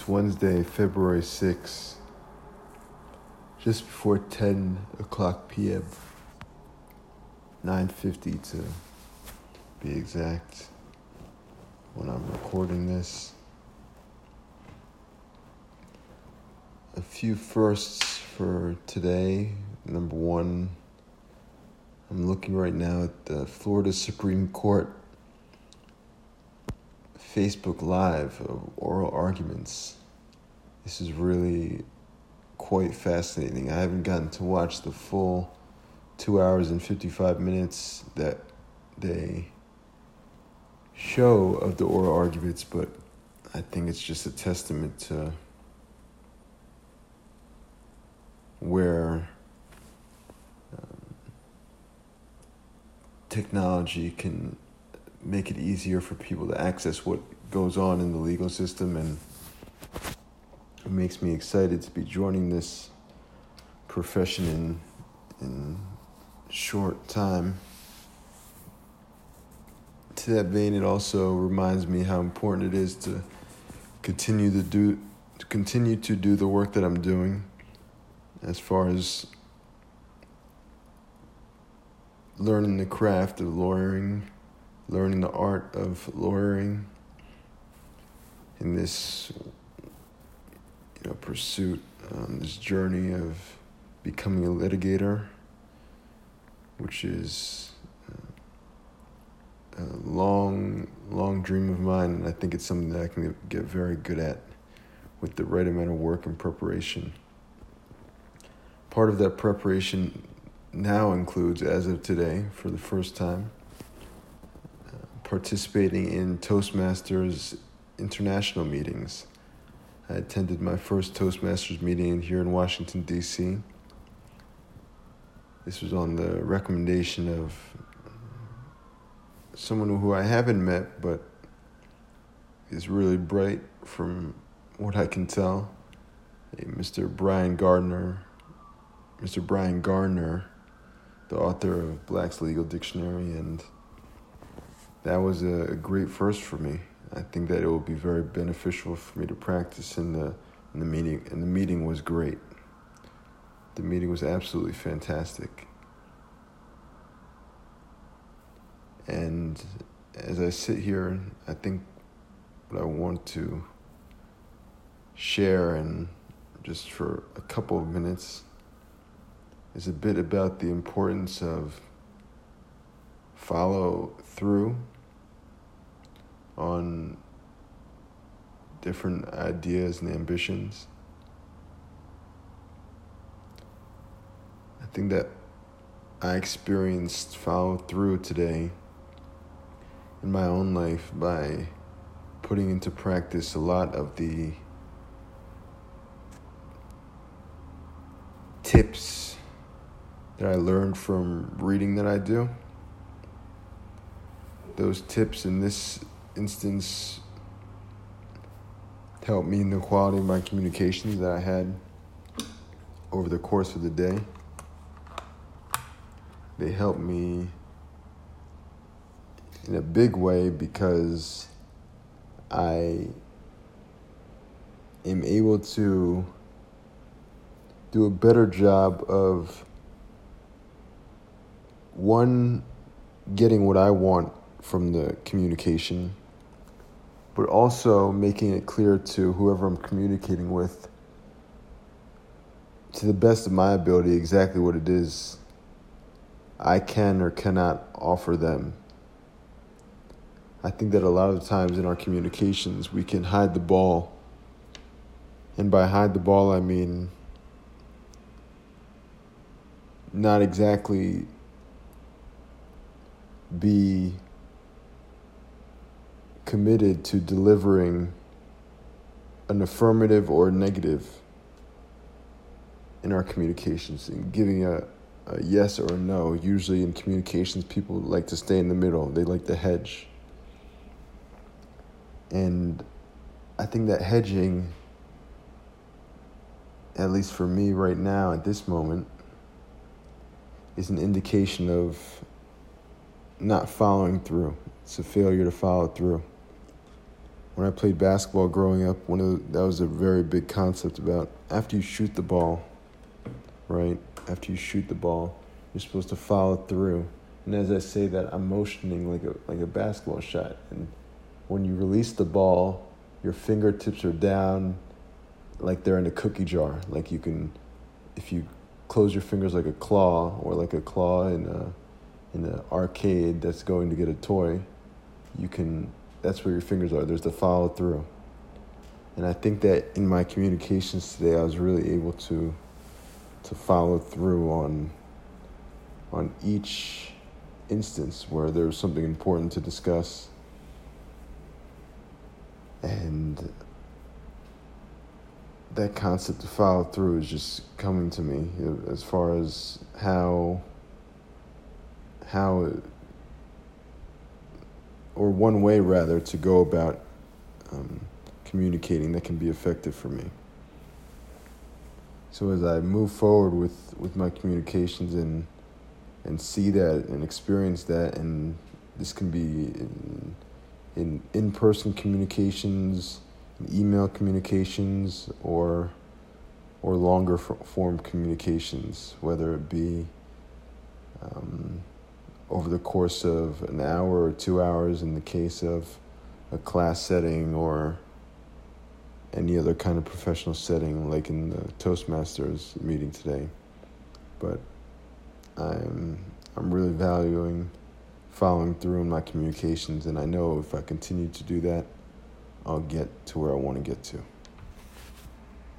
It's Wednesday, February 6th, just before 10 o'clock p.m. 9.50 to be exact when I'm recording this. A few firsts for today. Number one, I'm looking right now at the Florida Supreme Court Facebook Live of oral arguments. This is really quite fascinating. I haven't gotten to watch the full two hours and 55 minutes that they show of the oral arguments, but I think it's just a testament to where um, technology can make it easier for people to access what goes on in the legal system and it makes me excited to be joining this profession in in short time. To that vein, it also reminds me how important it is to continue to do to continue to do the work that I'm doing as far as learning the craft of lawyering learning the art of lawyering in this you know pursuit um, this journey of becoming a litigator which is uh, a long long dream of mine and I think it's something that I can get very good at with the right amount of work and preparation. Part of that preparation now includes as of today for the first time participating in Toastmasters international meetings. I attended my first Toastmasters meeting here in Washington, D.C. This was on the recommendation of someone who I haven't met, but is really bright from what I can tell. Mr. Bryan Garner, Mr. Bryan Garner, the author of Black's Legal Dictionary and that was a, great first for me. I think that it will be very beneficial for me to practice in the in the meeting and the meeting was great. The meeting was absolutely fantastic. And as I sit here, I think what I want to share and just for a couple of minutes is a bit about the importance of follow through on different ideas and ambitions. I think that I experienced follow through today in my own life by putting into practice a lot of the tips that I learned from reading that I do. Those tips in this instance helped me in the quality of my communications that I had over the course of the day. They helped me in a big way because I am able to do a better job of one getting what I want from the communication but also making it clear to whoever I'm communicating with, to the best of my ability, exactly what it is I can or cannot offer them. I think that a lot of times in our communications, we can hide the ball. And by hide the ball, I mean not exactly be committed to delivering an affirmative or negative in our communications and giving a, a yes or a no. Usually in communications, people like to stay in the middle, they like to hedge. And I think that hedging, at least for me right now at this moment, is an indication of not following through. It's a failure to follow through when I played basketball growing up, one of the, that was a very big concept about after you shoot the ball, right? After you shoot the ball, you're supposed to follow through. And as I say that, I'm motioning like a like a basketball shot. And when you release the ball, your fingertips are down, like they're in a cookie jar. Like you can, if you close your fingers like a claw or like a claw in a in an arcade that's going to get a toy, you can that's where your fingers are. There's the follow through. And I think that in my communications today, I was really able to to follow through on on each instance where there was something important to discuss. And that concept of follow through is just coming to me as far as how how or one way rather to go about um, communicating that can be effective for me. So as I move forward with, with my communications and and see that and experience that, and this can be in in in person communications, email communications, or or longer form communications, whether it be over the course of an hour or two hours in the case of a class setting or any other kind of professional setting like in the Toastmasters meeting today. But I'm I'm really valuing following through in my communications and I know if I continue to do that I'll get to where I want to get to.